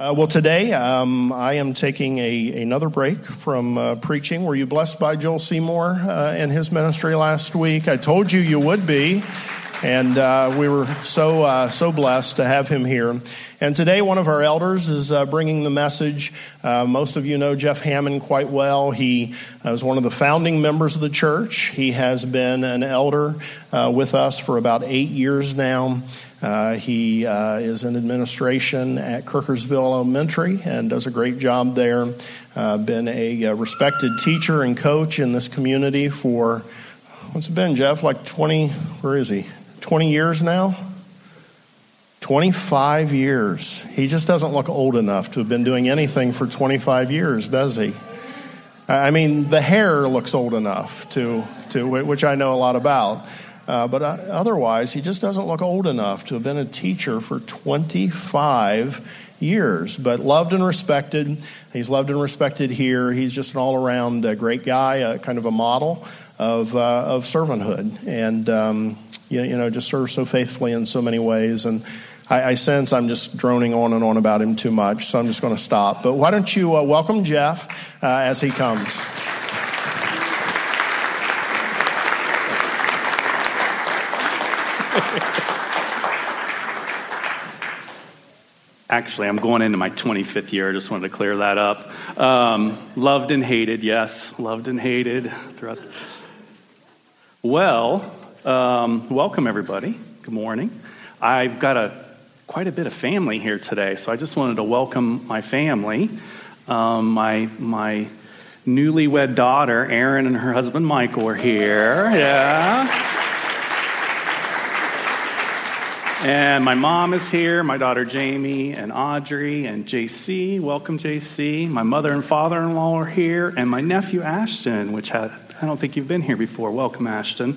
Uh, well, today um, I am taking a, another break from uh, preaching. Were you blessed by Joel Seymour uh, and his ministry last week? I told you you would be, and uh, we were so uh, so blessed to have him here. And today, one of our elders is uh, bringing the message. most of you know Jeff Hammond quite well. He was one of the founding members of the church. He has been an elder with us for about eight years now. Uh, he uh, is in administration at Kirkersville Elementary and does a great job there. Uh, been a, uh, respected teacher and coach in this community for, what's it been, Jeff? Like 20, where is he? 20 years now? 25 years. He just doesn't look old enough to have been doing anything for 25 years, does he? I mean, the hair looks old enough to, to which I know a lot about. Uh, but uh, otherwise, he just doesn't look old enough to have been a teacher for 25 years, but loved and respected. He's loved and respected here. He's just an all around uh, great guy, uh, kind of a model of, uh, of servanthood. And, um, you, you, know, just serves so faithfully in so many ways. And I, I, sense I'm just droning on and on about him too much, so I'm just going to stop. But why don't you uh, welcome Jeff as he comes? Actually, I'm going into my 25th year. I just wanted to clear that up. Um, loved and hated, yes, loved and hated throughout. The... Well, um, welcome everybody. Good morning. I've got a quite a bit of family here today, so I just wanted to welcome my family. Um, my my newlywed daughter, Erin, and her husband Michael are here. Yeah. And my mom is here, my daughter Jamie, and Audrey, and JC. Welcome, JC. My mother and father in law are here, and my nephew Ashton, which I, I don't think you've been here before. Welcome, Ashton.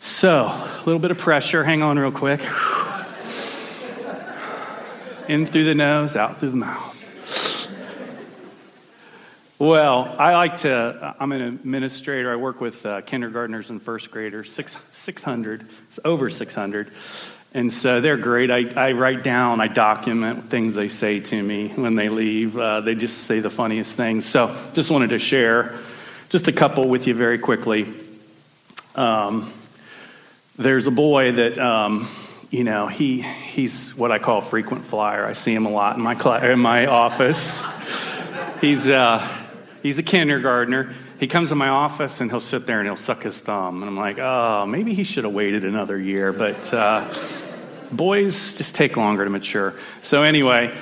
So, a little bit of pressure. Hang on, real quick. In through the nose, out through the mouth. Well, I like to, I'm an administrator. I work with uh, kindergartners and first graders, six, 600, it's over 600. And so they're great. I, I write down, I document things they say to me when they leave. Uh, they just say the funniest things. So just wanted to share just a couple with you very quickly. Um, there's a boy that, um, you know, he, he's what I call frequent flyer. I see him a lot in my, cl- in my office. he's, uh, he's a kindergartner he comes to my office and he'll sit there and he'll suck his thumb. And I'm like, oh, maybe he should have waited another year. But uh, boys just take longer to mature. So, anyway,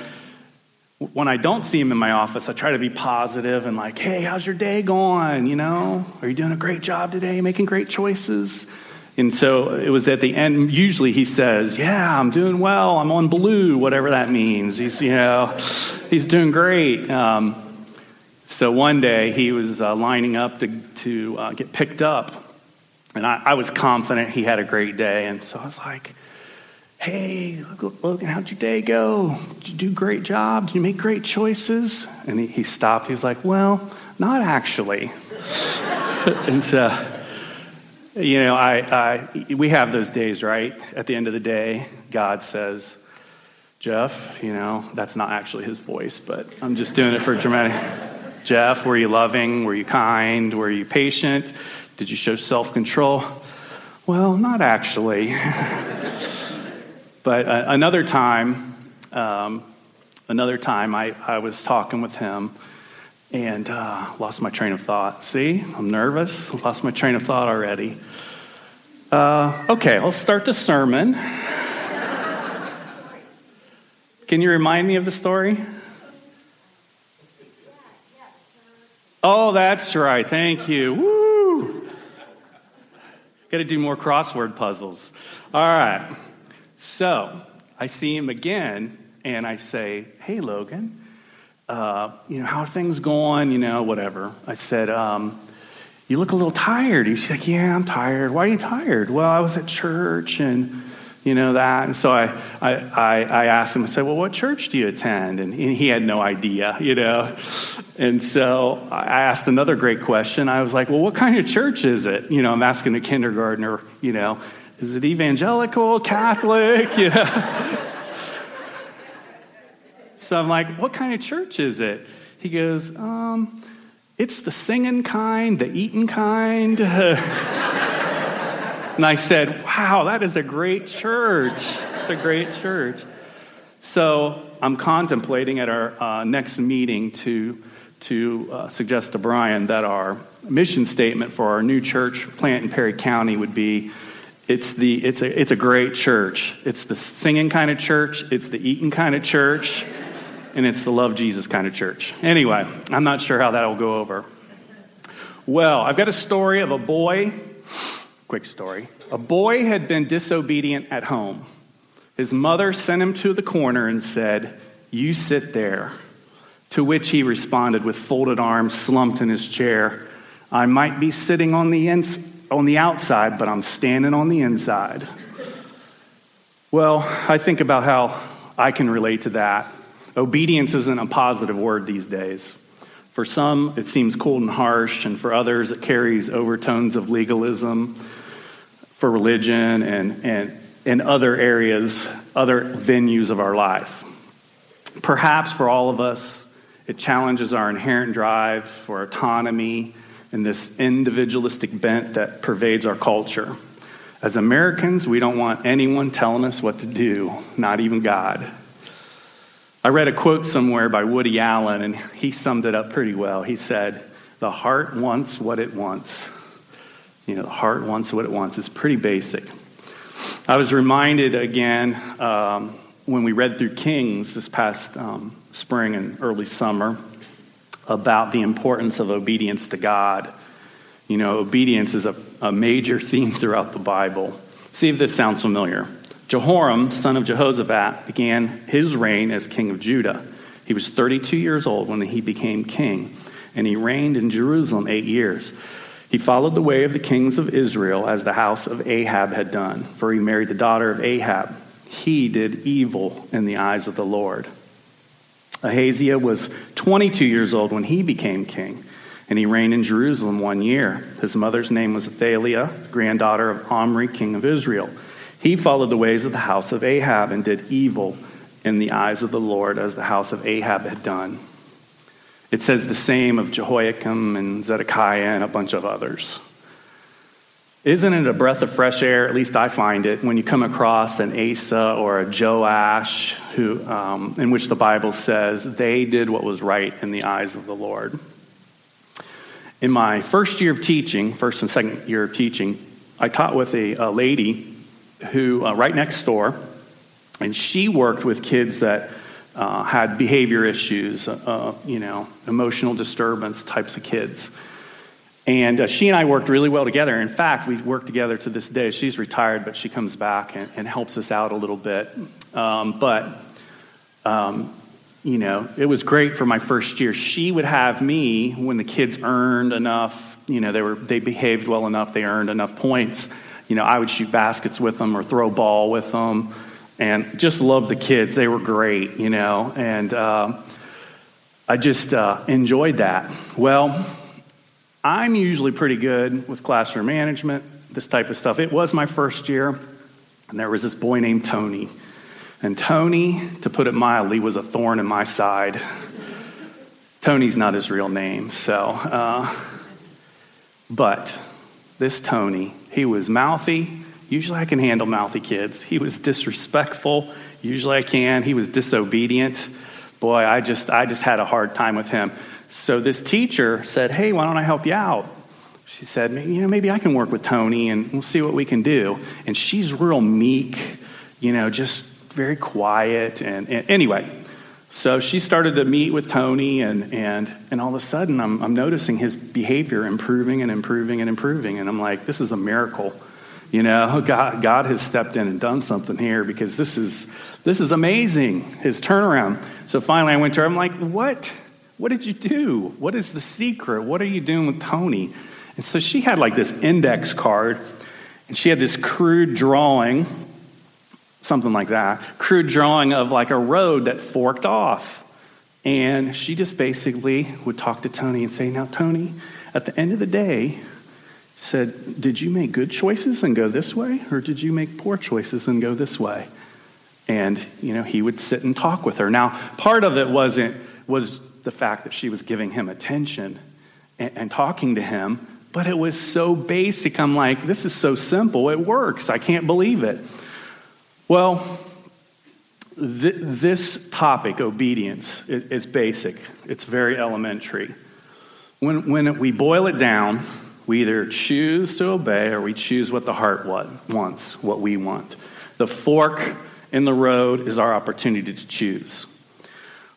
when I don't see him in my office, I try to be positive and like, hey, how's your day going? You know, are you doing a great job today, making great choices? And so it was at the end, usually he says, yeah, I'm doing well. I'm on blue, whatever that means. He's, you know, he's doing great. Um, so one day he was uh, lining up to, to uh, get picked up. And I, I was confident he had a great day. And so I was like, Hey, Logan, how'd your day go? Did you do a great job? Did you make great choices? And he, he stopped. He was like, Well, not actually. and so, you know, I, I, we have those days, right? At the end of the day, God says, Jeff, you know, that's not actually his voice, but I'm just doing it for dramatic. Jeff, were you loving? Were you kind? Were you patient? Did you show self control? Well, not actually. But uh, another time, um, another time, I, I was talking with him and uh, lost my train of thought. See, I'm nervous. Lost my train of thought already. Uh, okay, I'll start the sermon. Can you remind me of the story? Oh, that's right. Thank you. Woo! Got to do more crossword puzzles. All right. So I see him again and I say, Hey, Logan, uh, you know, how are things going? You know, whatever. I said, um, You look a little tired. He's like, Yeah, I'm tired. Why are you tired? Well, I was at church and, you know, that. And so I, I, I, asked him, I said, Well, what church do you attend? And he had no idea, you know. And so I asked another great question. I was like, Well, what kind of church is it? You know, I'm asking a kindergartner, you know. Is it evangelical, Catholic? Yeah. So I'm like, what kind of church is it? He goes, um, it's the singing kind, the eating kind. and I said, wow, that is a great church. It's a great church. So I'm contemplating at our uh, next meeting to, to uh, suggest to Brian that our mission statement for our new church plant in Perry County would be it's, the, it's, a, it's a great church. It's the singing kind of church, it's the eating kind of church, and it's the love Jesus kind of church. Anyway, I'm not sure how that will go over. Well, I've got a story of a boy, quick story. A boy had been disobedient at home. His mother sent him to the corner and said, You sit there. To which he responded with folded arms, slumped in his chair, I might be sitting on the, ins- on the outside, but I'm standing on the inside. Well, I think about how I can relate to that. Obedience isn't a positive word these days. For some, it seems cold and harsh, and for others, it carries overtones of legalism for religion and, and, and other areas, other venues of our life. Perhaps for all of us, it challenges our inherent drive for autonomy and this individualistic bent that pervades our culture. As Americans, we don't want anyone telling us what to do, not even God. I read a quote somewhere by Woody Allen, and he summed it up pretty well. He said, The heart wants what it wants. You know, the heart wants what it wants. It's pretty basic. I was reminded again um, when we read through Kings this past um, spring and early summer about the importance of obedience to God. You know, obedience is a, a major theme throughout the Bible. See if this sounds familiar. Jehoram, son of Jehoshaphat, began his reign as king of Judah. He was 32 years old when he became king, and he reigned in Jerusalem eight years. He followed the way of the kings of Israel as the house of Ahab had done, for he married the daughter of Ahab. He did evil in the eyes of the Lord. Ahaziah was 22 years old when he became king, and he reigned in Jerusalem one year. His mother's name was Athaliah, granddaughter of Omri, king of Israel. He followed the ways of the house of Ahab and did evil in the eyes of the Lord as the house of Ahab had done. It says the same of Jehoiakim and Zedekiah and a bunch of others. Isn't it a breath of fresh air? At least I find it when you come across an Asa or a Joash, who, um, in which the Bible says they did what was right in the eyes of the Lord. In my first year of teaching, first and second year of teaching, I taught with a, a lady who uh, right next door, and she worked with kids that uh, had behavior issues, uh, you know, emotional disturbance types of kids. And uh, she and I worked really well together. In fact, we work together to this day. She's retired, but she comes back and, and helps us out a little bit. Um, but, um, you know, it was great for my first year. She would have me when the kids earned enough, you know, they, were, they behaved well enough, they earned enough points. You know, I would shoot baskets with them or throw ball with them and just loved the kids. They were great, you know, and uh, I just uh, enjoyed that. Well, I'm usually pretty good with classroom management, this type of stuff. It was my first year, and there was this boy named Tony. And Tony, to put it mildly, was a thorn in my side. Tony's not his real name, so. Uh, but this Tony, he was mouthy. Usually I can handle mouthy kids. He was disrespectful. Usually I can. He was disobedient. Boy, I just, I just had a hard time with him. So this teacher said, Hey, why don't I help you out? She said, You know, maybe I can work with Tony and we'll see what we can do. And she's real meek, you know, just very quiet. And, and anyway, so she started to meet with Tony, and, and, and all of a sudden, I'm, I'm noticing his behavior improving and improving and improving. And I'm like, This is a miracle. You know, God, God has stepped in and done something here because this is, this is amazing, his turnaround. So finally, I went to her. I'm like, What? What did you do? What is the secret? What are you doing with Tony? And so she had like this index card, and she had this crude drawing, something like that, crude drawing of like a road that forked off. And she just basically would talk to Tony and say, Now, Tony, at the end of the day, said, Did you make good choices and go this way, or did you make poor choices and go this way? And, you know, he would sit and talk with her. Now, part of it wasn't, was the fact that she was giving him attention and, and talking to him, but it was so basic. I'm like, this is so simple. It works. I can't believe it. Well, th- this topic, obedience, is, is basic, it's very elementary. When, when we boil it down, we either choose to obey or we choose what the heart wants, what we want. The fork in the road is our opportunity to choose.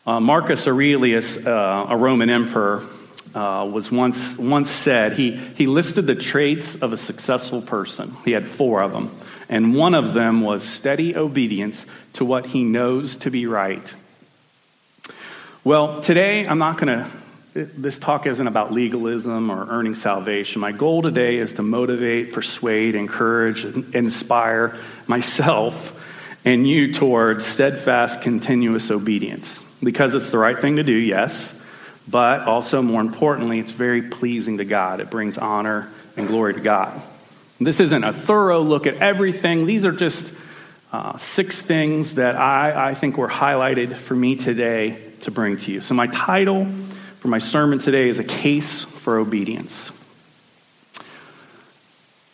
Uh, Marcus Aurelius, uh, a Roman emperor, uh, was once, once said, he, he listed the traits of a successful person. He had four of them. And one of them was steady obedience to what he knows to be right. Well, today I'm not going to this talk isn't about legalism or earning salvation. My goal today is to motivate, persuade, encourage, inspire myself and you towards steadfast, continuous obedience. Because it's the right thing to do, yes, but also more importantly, it's very pleasing to God. It brings honor and glory to God. This isn't a thorough look at everything, these are just uh, six things that I, I think were highlighted for me today to bring to you. So, my title for my sermon today is A Case for Obedience.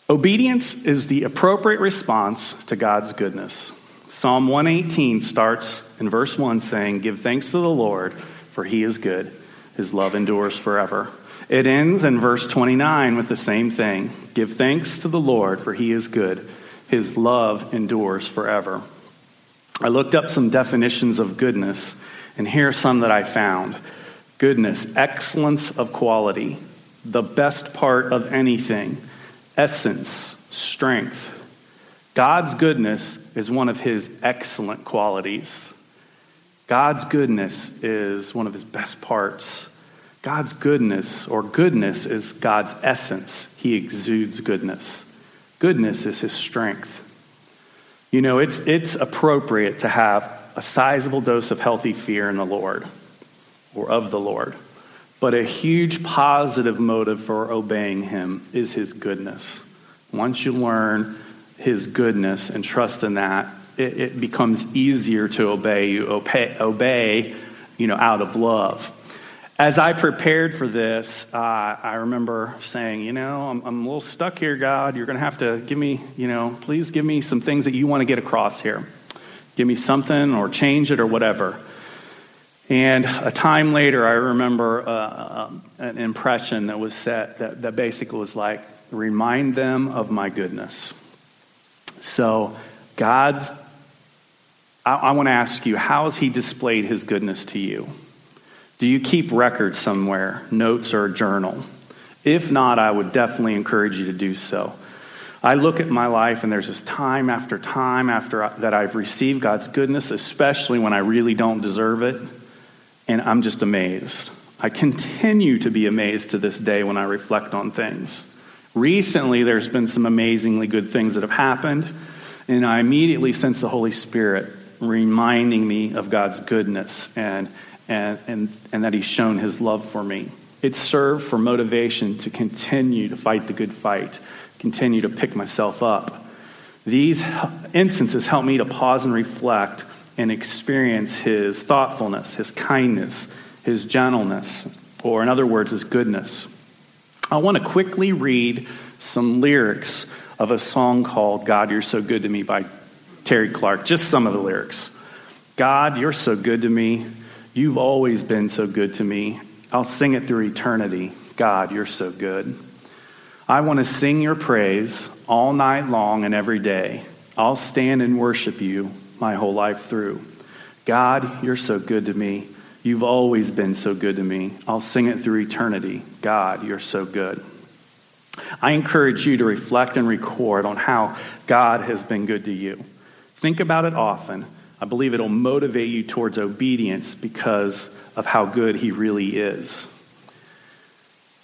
Obedience is the appropriate response to God's goodness. Psalm 118 starts in verse 1 saying, Give thanks to the Lord, for he is good. His love endures forever. It ends in verse 29 with the same thing Give thanks to the Lord, for he is good. His love endures forever. I looked up some definitions of goodness, and here are some that I found goodness, excellence of quality, the best part of anything, essence, strength. God's goodness is one of his excellent qualities. God's goodness is one of his best parts. God's goodness, or goodness, is God's essence. He exudes goodness. Goodness is his strength. You know, it's, it's appropriate to have a sizable dose of healthy fear in the Lord or of the Lord. But a huge positive motive for obeying him is his goodness. Once you learn his goodness and trust in that, it, it becomes easier to obey. You obey, obey, you know, out of love. As I prepared for this, uh, I remember saying, you know, I'm, I'm a little stuck here, God. You're going to have to give me, you know, please give me some things that you want to get across here. Give me something or change it or whatever. And a time later, I remember uh, uh, an impression that was set that, that basically was like, remind them of my goodness. So, God's, I, I want to ask you, how has He displayed His goodness to you? Do you keep records somewhere, notes or a journal? If not, I would definitely encourage you to do so. I look at my life and there's this time after time after that I've received God's goodness, especially when I really don't deserve it and I'm just amazed. I continue to be amazed to this day when I reflect on things. Recently, there's been some amazingly good things that have happened, and I immediately sense the Holy Spirit reminding me of God's goodness and, and, and, and that He's shown His love for me. It served for motivation to continue to fight the good fight, continue to pick myself up. These instances help me to pause and reflect and experience his thoughtfulness, his kindness, his gentleness, or in other words, his goodness. I want to quickly read some lyrics of a song called God, You're So Good to Me by Terry Clark, just some of the lyrics. God, you're so good to me. You've always been so good to me. I'll sing it through eternity. God, you're so good. I want to sing your praise all night long and every day. I'll stand and worship you my whole life through. God, you're so good to me. You've always been so good to me. I'll sing it through eternity. God, you're so good. I encourage you to reflect and record on how God has been good to you. Think about it often. I believe it'll motivate you towards obedience because of how good He really is.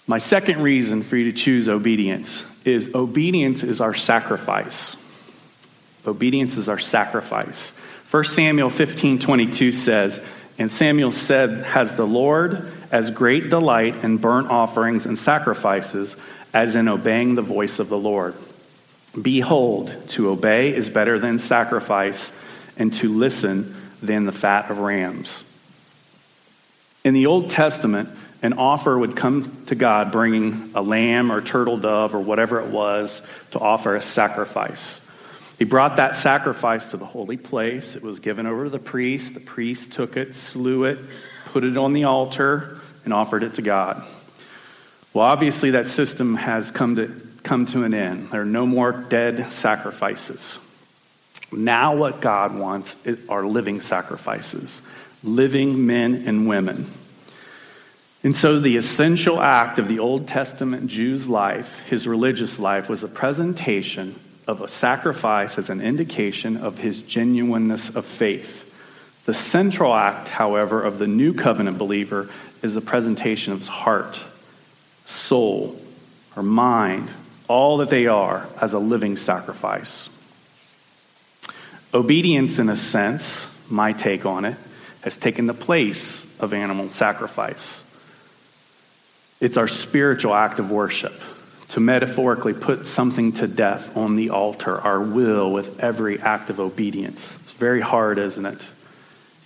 My second reason for you to choose obedience is obedience is our sacrifice. Obedience is our sacrifice. 1 Samuel 15 22 says, And Samuel said, Has the Lord as great delight in burnt offerings and sacrifices as in obeying the voice of the Lord? Behold, to obey is better than sacrifice, and to listen than the fat of rams. In the Old Testament, an offer would come to God bringing a lamb or turtle dove or whatever it was to offer a sacrifice. He brought that sacrifice to the holy place. It was given over to the priest. The priest took it, slew it, put it on the altar, and offered it to God. Well, obviously, that system has come to, come to an end. There are no more dead sacrifices. Now, what God wants are living sacrifices, living men and women. And so, the essential act of the Old Testament Jew's life, his religious life, was a presentation of a sacrifice as an indication of his genuineness of faith. The central act, however, of the new covenant believer is the presentation of his heart, soul, or mind, all that they are, as a living sacrifice. Obedience, in a sense, my take on it, has taken the place of animal sacrifice. It's our spiritual act of worship to metaphorically put something to death on the altar, our will, with every act of obedience. It's very hard, isn't it?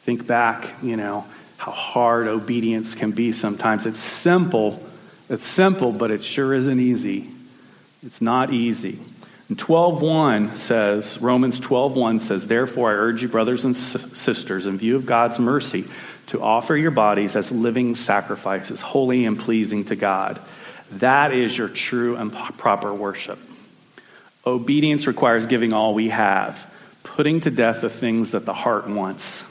Think back, you know, how hard obedience can be sometimes. It's simple, it's simple, but it sure isn't easy. It's not easy. And 12.1 says, Romans 12.1 says, Therefore I urge you, brothers and sisters, in view of God's mercy, to offer your bodies as living sacrifices, holy and pleasing to God. That is your true and proper worship. Obedience requires giving all we have, putting to death the things that the heart wants.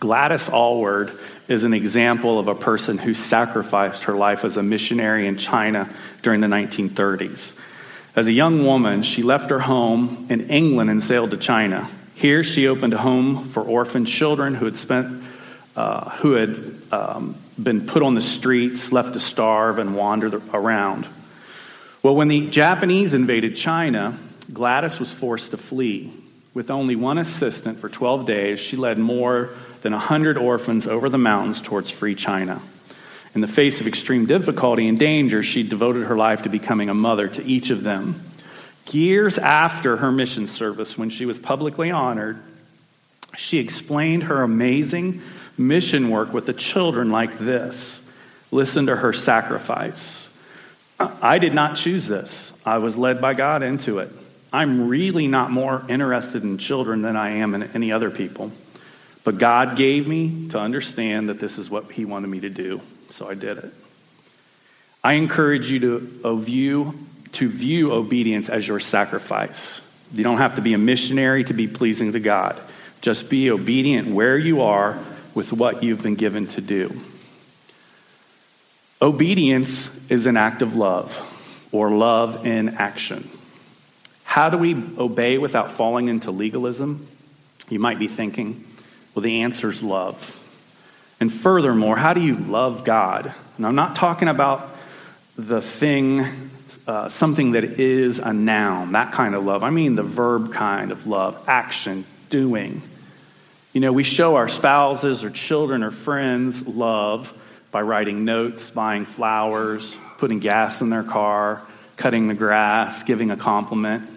Gladys Aylward is an example of a person who sacrificed her life as a missionary in China during the 1930s. As a young woman, she left her home in England and sailed to China. Here, she opened a home for orphan children who had spent, uh, who had um, been put on the streets, left to starve, and wander around. Well, when the Japanese invaded China, Gladys was forced to flee. With only one assistant for 12 days, she led more than 100 orphans over the mountains towards free China. In the face of extreme difficulty and danger, she devoted her life to becoming a mother to each of them. Years after her mission service, when she was publicly honored, she explained her amazing mission work with the children like this. Listen to her sacrifice. Uh, I did not choose this. I was led by God into it. I'm really not more interested in children than I am in any other people. But God gave me to understand that this is what He wanted me to do, so I did it. I encourage you to view, to view obedience as your sacrifice. You don't have to be a missionary to be pleasing to God. Just be obedient where you are with what you've been given to do. Obedience is an act of love or love in action. How do we obey without falling into legalism? You might be thinking, well, the answer is love. And furthermore, how do you love God? And I'm not talking about the thing, uh, something that is a noun, that kind of love. I mean the verb kind of love, action, doing. You know, we show our spouses or children or friends love by writing notes, buying flowers, putting gas in their car, cutting the grass, giving a compliment.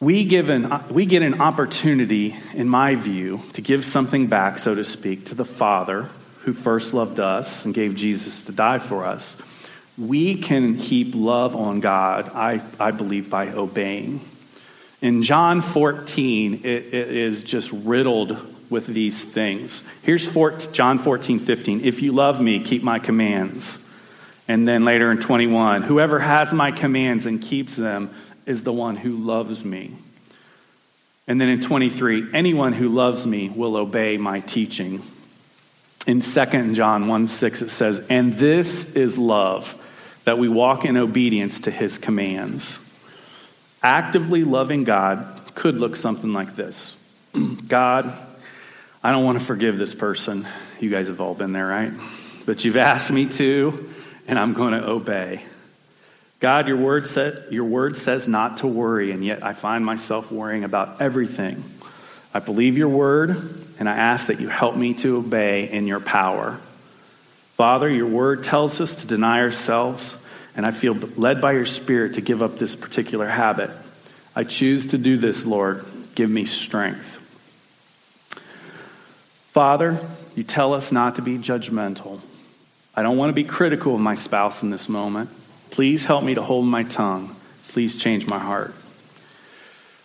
We, give an, we get an opportunity, in my view, to give something back, so to speak, to the Father who first loved us and gave Jesus to die for us. We can heap love on God, I, I believe, by obeying. In John 14, it, it is just riddled with these things. Here's John 14, 15. If you love me, keep my commands. And then later in 21, whoever has my commands and keeps them is the one who loves me. And then in 23, anyone who loves me will obey my teaching. In 2 John 1 6, it says, And this is love, that we walk in obedience to his commands. Actively loving God could look something like this God, I don't want to forgive this person. You guys have all been there, right? But you've asked me to, and I'm going to obey. God, your word, said, your word says not to worry, and yet I find myself worrying about everything. I believe your word, and I ask that you help me to obey in your power. Father, your word tells us to deny ourselves and I feel led by your Spirit to give up this particular habit. I choose to do this, Lord. Give me strength. Father, you tell us not to be judgmental. I don't want to be critical of my spouse in this moment. Please help me to hold my tongue. Please change my heart.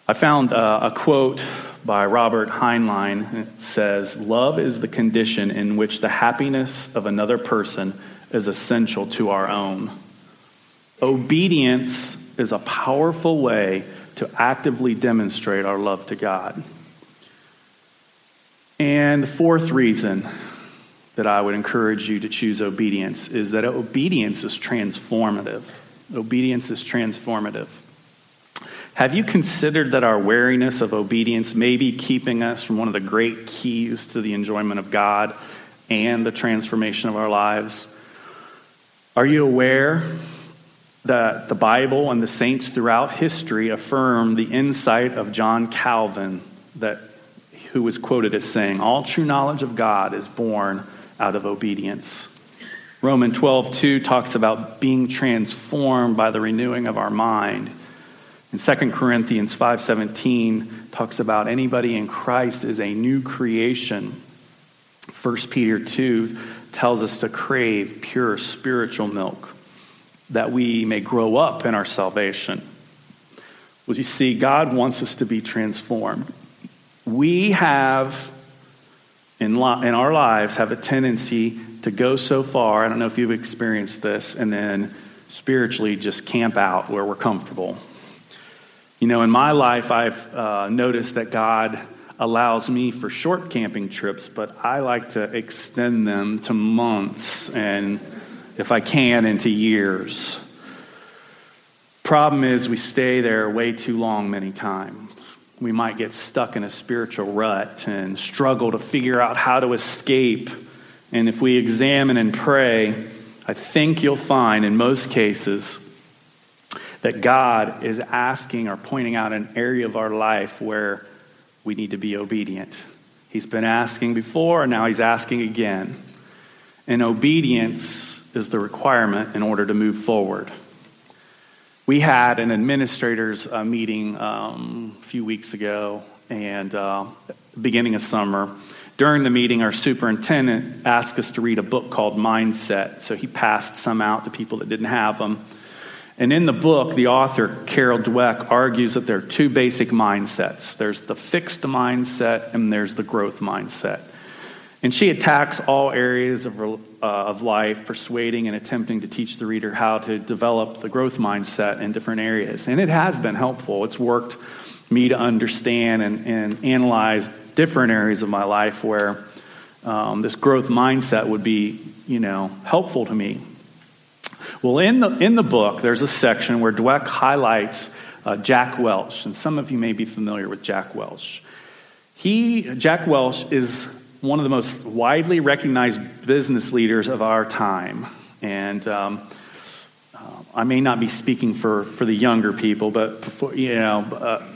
I found uh, a quote by Robert Heinlein. It says, Love is the condition in which the happiness of another person is essential to our own. Obedience is a powerful way to actively demonstrate our love to God. And the fourth reason that I would encourage you to choose obedience is that obedience is transformative. Obedience is transformative. Have you considered that our wariness of obedience may be keeping us from one of the great keys to the enjoyment of God and the transformation of our lives? Are you aware that the Bible and the saints throughout history affirm the insight of John Calvin that who was quoted as saying, All true knowledge of God is born out of obedience. Romans 12, 2 talks about being transformed by the renewing of our mind. And 2 Corinthians 5:17 talks about anybody in Christ is a new creation. 1 Peter 2 tells us to crave pure spiritual milk that we may grow up in our salvation. Well, you see, God wants us to be transformed. We have, in, in our lives, have a tendency to go so far. I don't know if you've experienced this, and then spiritually just camp out where we're comfortable. You know, in my life, I've uh, noticed that God allows me for short camping trips, but I like to extend them to months and, if I can, into years. Problem is, we stay there way too long many times. We might get stuck in a spiritual rut and struggle to figure out how to escape. And if we examine and pray, I think you'll find in most cases that God is asking or pointing out an area of our life where we need to be obedient. He's been asking before, and now he's asking again. And obedience is the requirement in order to move forward. We had an administrators uh, meeting um, a few weeks ago, and uh, beginning of summer. During the meeting, our superintendent asked us to read a book called Mindset. So he passed some out to people that didn't have them. And in the book, the author, Carol Dweck, argues that there are two basic mindsets there's the fixed mindset and there's the growth mindset. And she attacks all areas of, uh, of life, persuading and attempting to teach the reader how to develop the growth mindset in different areas. And it has been helpful. It's worked me to understand and, and analyze different areas of my life where um, this growth mindset would be, you know, helpful to me. Well, in the, in the book, there's a section where Dweck highlights uh, Jack Welch, and some of you may be familiar with Jack Welch. He, Jack Welch, is one of the most widely recognized business leaders of our time. And um, uh, I may not be speaking for, for the younger people, but before, you know, uh,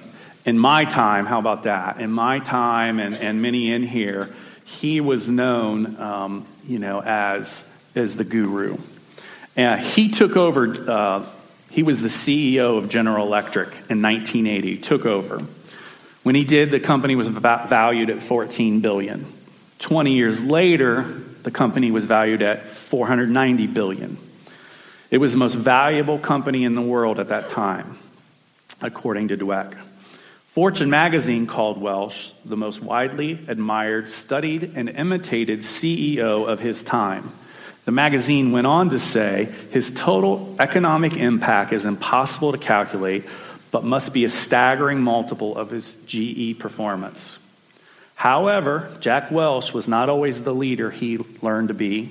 in my time, how about that? In my time, and, and many in here, he was known, um, you know, as, as the guru. And he took over, uh, he was the CEO of General Electric in 1980, took over. When he did, the company was valued at 14 billion. 20 years later, the company was valued at 490 billion. It was the most valuable company in the world at that time, according to Dweck. Fortune magazine called Welch the most widely admired, studied, and imitated CEO of his time. The magazine went on to say his total economic impact is impossible to calculate, but must be a staggering multiple of his GE performance. However, Jack Welch was not always the leader he learned to be.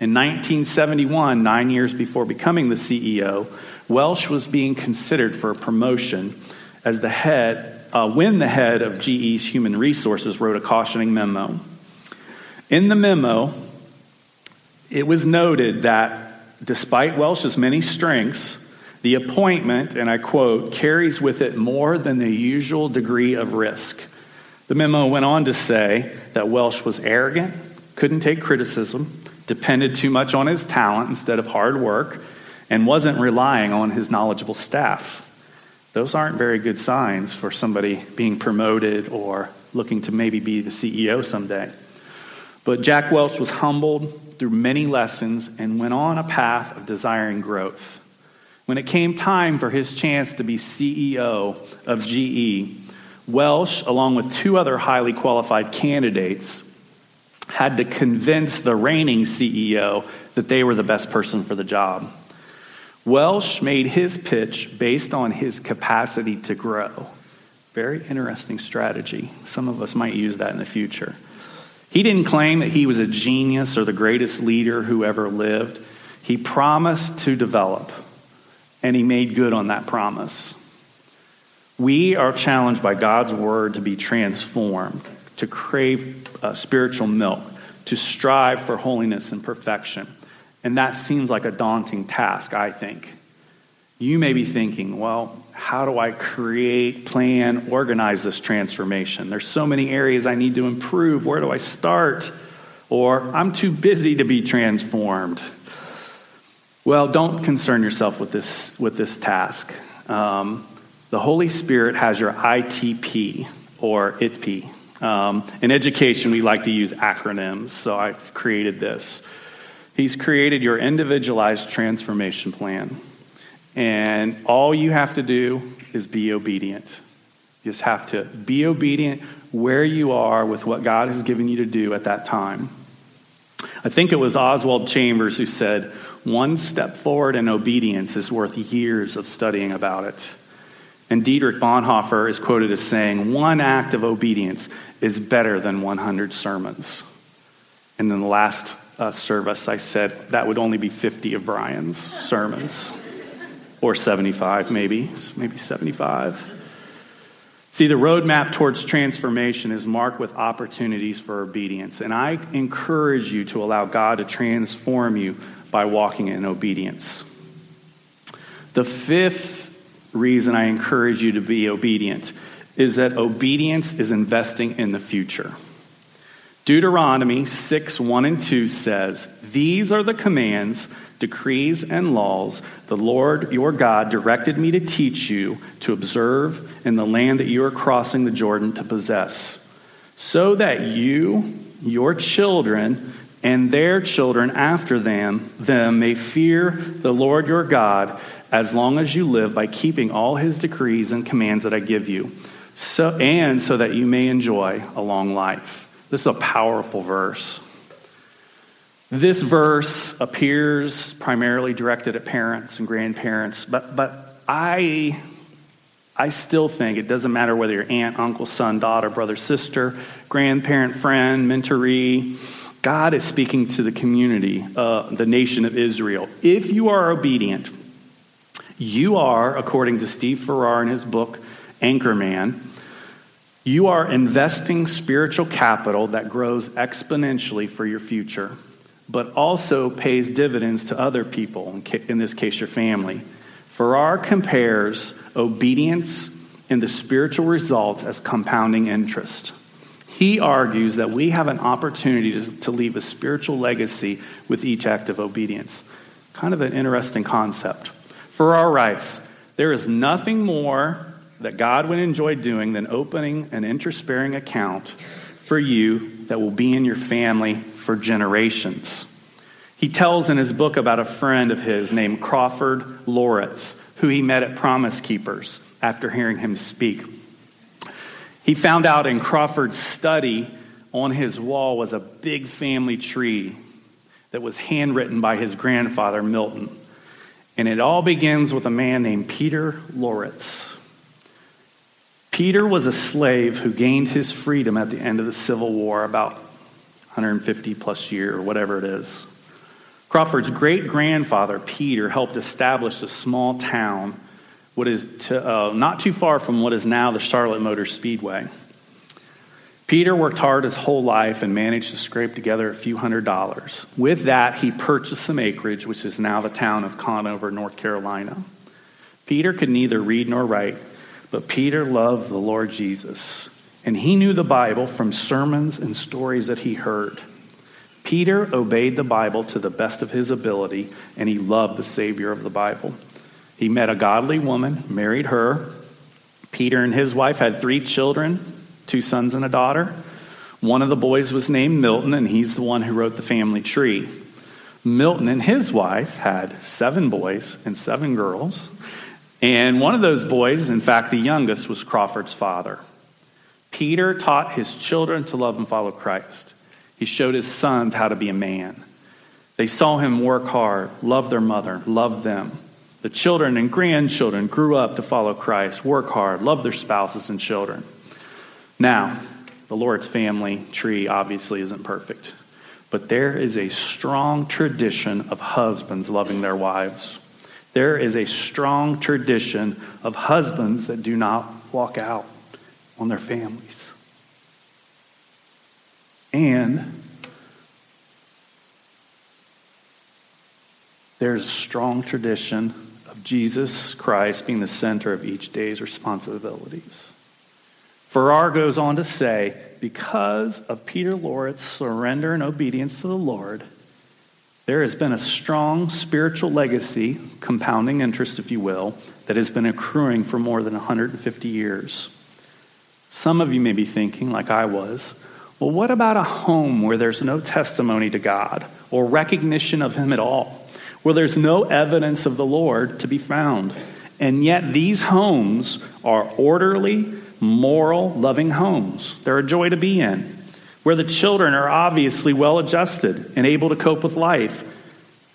In 1971, nine years before becoming the CEO, Welch was being considered for a promotion as the head, uh, when the head of GE's human resources wrote a cautioning memo. In the memo, it was noted that despite Welch's many strengths, the appointment, and I quote, carries with it more than the usual degree of risk. The memo went on to say that Welch was arrogant, couldn't take criticism, depended too much on his talent instead of hard work, and wasn't relying on his knowledgeable staff. Those aren't very good signs for somebody being promoted or looking to maybe be the CEO someday. But Jack Welch was humbled through many lessons and went on a path of desiring growth. When it came time for his chance to be CEO of GE, Welch, along with two other highly qualified candidates, had to convince the reigning CEO that they were the best person for the job. Welch made his pitch based on his capacity to grow. Very interesting strategy. Some of us might use that in the future. He didn't claim that he was a genius or the greatest leader who ever lived. He promised to develop, and he made good on that promise. We are challenged by God's word to be transformed, to crave uh, spiritual milk, to strive for holiness and perfection. And that seems like a daunting task, I think. You may be thinking, well, how do I create, plan, organize this transformation? There's so many areas I need to improve. Where do I start? Or I'm too busy to be transformed. Well, don't concern yourself with this, with this task. Um, the Holy Spirit has your ITP or ITP. Um, in education, we like to use acronyms, so I've created this. He's created your individualized transformation plan. And all you have to do is be obedient. You just have to be obedient where you are with what God has given you to do at that time. I think it was Oswald Chambers who said, One step forward in obedience is worth years of studying about it. And Dietrich Bonhoeffer is quoted as saying, One act of obedience is better than 100 sermons. And in the last uh, service, I said that would only be 50 of Brian's sermons, or 75, maybe, maybe 75. See, the roadmap towards transformation is marked with opportunities for obedience. And I encourage you to allow God to transform you by walking in obedience. The fifth reason I encourage you to be obedient is that obedience is investing in the future. Deuteronomy 6 1 and 2 says, These are the commands, decrees, and laws the Lord your God directed me to teach you to observe in the land that you are crossing the Jordan to possess, so that you, your children, and their children after them, them may fear the Lord your God as long as you live by keeping all his decrees and commands that I give you, so, and so that you may enjoy a long life. This is a powerful verse. This verse appears primarily directed at parents and grandparents, but, but I, I still think it doesn't matter whether you're aunt, uncle, son, daughter, brother, sister, grandparent, friend, mentoree. God is speaking to the community, uh, the nation of Israel. If you are obedient, you are, according to Steve Farrar in his book, Anchorman, you are investing spiritual capital that grows exponentially for your future, but also pays dividends to other people, in this case, your family. Farrar compares obedience and the spiritual results as compounding interest. He argues that we have an opportunity to, to leave a spiritual legacy with each act of obedience. Kind of an interesting concept. Farrar writes. There is nothing more that God would enjoy doing than opening an interest bearing account for you that will be in your family for generations. He tells in his book about a friend of his named Crawford Loritts, who he met at Promise Keepers after hearing him speak. He found out in Crawford's study on his wall was a big family tree that was handwritten by his grandfather, Milton. And it all begins with a man named Peter Loritts. Peter was a slave who gained his freedom at the end of the Civil War, about 150 plus year, or whatever it is. Crawford's great grandfather, Peter, helped establish a small town what is to, uh, not too far from what is now the Charlotte Motor Speedway. Peter worked hard his whole life and managed to scrape together a few hundred dollars. With that, he purchased some acreage, which is now the town of Conover, North Carolina. Peter could neither read nor write, but Peter loved the Lord Jesus, and he knew the Bible from sermons and stories that he heard. Peter obeyed the Bible to the best of his ability, and he loved the Savior of the Bible. He met a godly woman, married her, Peter and his wife had three children two sons and a daughter. One of the boys was named Milton, and he's the one who wrote the family tree. Milton and his wife had seven boys and seven girls. And one of those boys, in fact, the youngest, was Crawford's father. Peter taught his children to love and follow Christ. He showed his sons how to be a man. They saw him work hard, love their mother, love them. The children and grandchildren grew up to follow Christ, work hard, love their spouses and children. Now, the Lord's family tree obviously isn't perfect, but there is a strong tradition of husbands loving their wives. There is a strong tradition of husbands that do not walk out on their families. And there's a strong tradition of Jesus Christ being the center of each day's responsibilities. Farrar goes on to say, because of Peter Loritts' surrender and obedience to the Lord, there has been a strong spiritual legacy, compounding interest, if you will, that has been accruing for more than 150 years. Some of you may be thinking, like I was, well, what about a home where there's no testimony to God or recognition of Him at all, where there's no evidence of the Lord to be found? And yet these homes are orderly, moral, loving homes. They're a joy to be in where the children are obviously well adjusted and able to cope with life.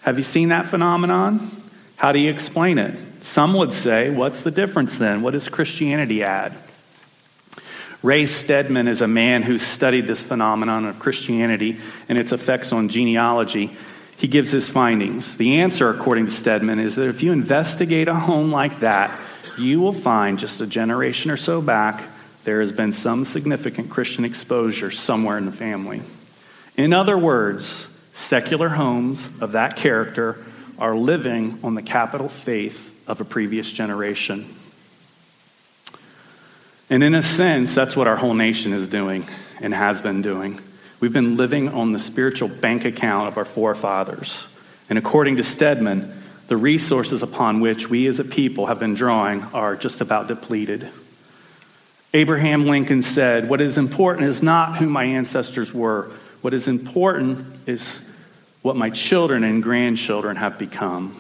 Have you seen that phenomenon? How do you explain it? Some would say, what's the difference then? What does Christianity add? Ray Stedman is a man who studied this phenomenon of Christianity and its effects on genealogy. He gives his findings. The answer, according to Stedman, is that if you investigate a home like that, you will find just a generation or so back there has been some significant Christian exposure somewhere in the family. In other words, secular homes of that character are living on the capital faith of a previous generation. And in a sense, that's what our whole nation is doing and has been doing. We've been living on the spiritual bank account of our forefathers. And according to Stedman, the resources upon which we as a people have been drawing are just about depleted. Abraham Lincoln said, What is important is not who my ancestors were. What is important is what my children and grandchildren have become.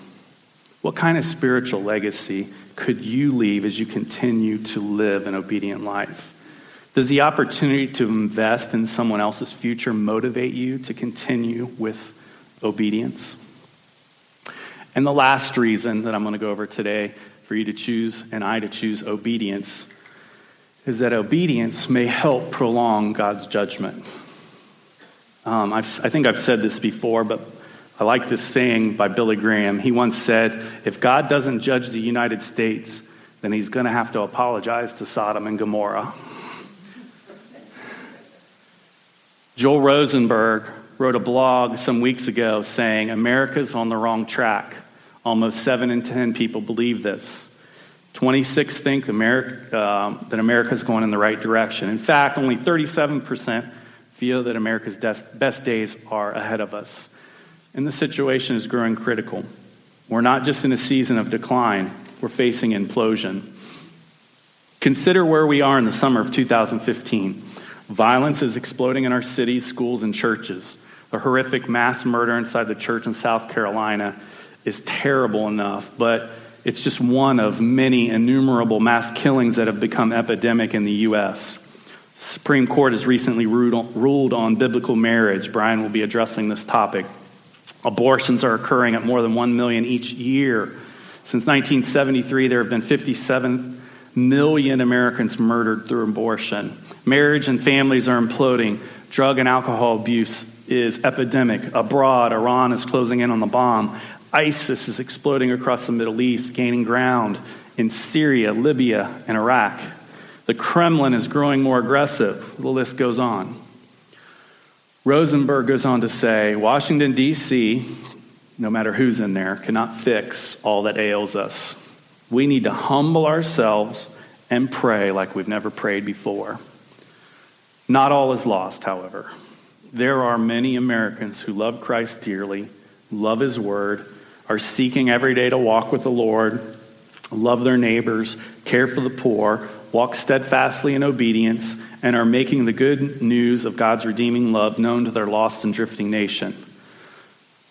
What kind of spiritual legacy could you leave as you continue to live an obedient life? Does the opportunity to invest in someone else's future motivate you to continue with obedience? And the last reason that I'm going to go over today for you to choose and I to choose obedience is that obedience may help prolong God's judgment. Um, i think I've said this before, but I like this saying by Billy Graham. He once said, If God doesn't judge the United States, then he's going to have to apologize to Sodom and Gomorrah. Joel Rosenberg wrote a blog some weeks ago saying, America's on the wrong track. Almost seven in ten people believe this. 26 think America, uh, that America is going in the right direction. In fact, only 37% feel that America's best days are ahead of us. And the situation is growing critical. We're not just in a season of decline, we're facing implosion. Consider where we are in the summer of 2015. Violence is exploding in our cities, schools, and churches. The horrific mass murder inside the church in South Carolina is terrible enough, but it's just one of many innumerable mass killings that have become epidemic in the U.S. Supreme Court has recently ruled on biblical marriage. Brian will be addressing this topic. Abortions are occurring at more than 1 million each year. Since 1973, there have been 57 million Americans murdered through abortion. Marriage and families are imploding. Drug and alcohol abuse is epidemic. Abroad, Iran is closing in on the bomb. ISIS is exploding across the Middle East, gaining ground in Syria, Libya, and Iraq. The Kremlin is growing more aggressive. The list goes on. Rosenberg goes on to say Washington, D.C., no matter who's in there, cannot fix all that ails us. We need to humble ourselves and pray like we've never prayed before. Not all is lost, however. There are many Americans who love Christ dearly, love his word, are seeking every day to walk with the Lord, love their neighbors, care for the poor, walk steadfastly in obedience, and are making the good news of God's redeeming love known to their lost and drifting nation.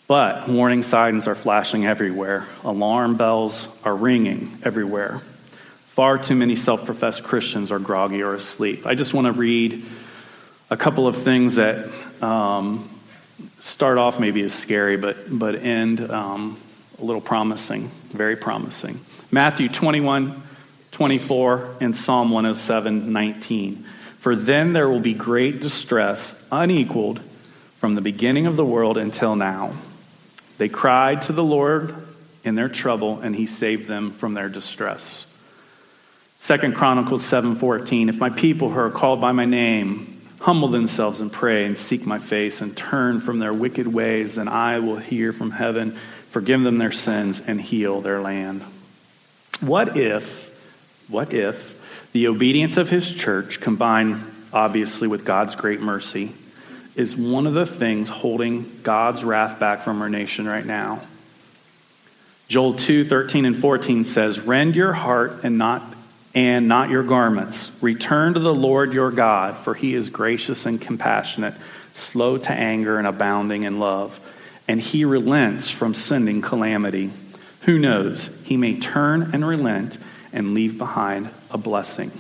But warning signs are flashing everywhere, alarm bells are ringing everywhere. Far too many self professed Christians are groggy or asleep. I just want to read a couple of things that um, start off maybe as scary, but, but end um, a little promising, very promising. Matthew 21, 24, and Psalm 107, 19. For then there will be great distress, unequaled from the beginning of the world until now they cried to the Lord in their trouble, and he saved them from their distress. Second Chronicles 7:14 If my people who are called by my name humble themselves and pray and seek my face and turn from their wicked ways, then I will hear from heaven, forgive them their sins and heal their land. What if what if the obedience of his church combined obviously with God's great mercy is one of the things holding God's wrath back from our nation right now. Joel 2 13 and 14 says, Rend your heart and not, and not your garments. Return to the Lord your God, for he is gracious and compassionate, slow to anger and abounding in love. And he relents from sending calamity. Who knows? He may turn and relent and leave behind a blessing.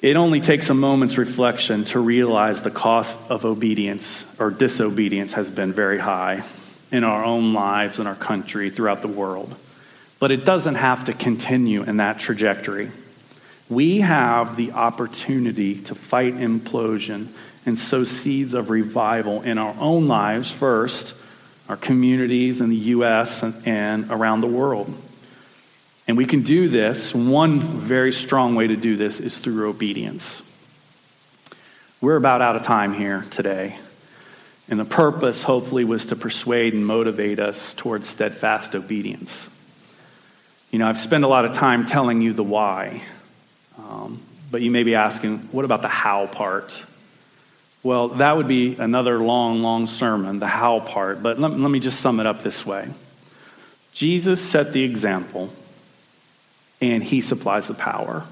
It only takes a moment's reflection to realize the cost of obedience or disobedience has been very high in our own lives, in our country, throughout the world. But it doesn't have to continue in that trajectory. We have the opportunity to fight implosion and sow seeds of revival in our own lives first, our communities in the U.S. and, around the world. And we can do this. One very strong way to do this is through obedience. We're about out of time here today. And the purpose, hopefully, was to persuade and motivate us towards steadfast obedience. You know, I've spent a lot of time telling you the why. Um, but you may be asking, what about the how part? Well, that would be another long, long sermon, the how part. But let, let me just sum it up this way Jesus set the example and He supplies the power.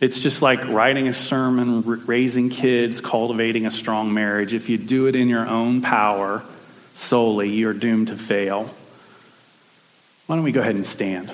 It's just like writing a sermon, raising kids, cultivating a strong marriage. If you do it in your own power solely, you're doomed to fail. Why don't we go ahead and stand?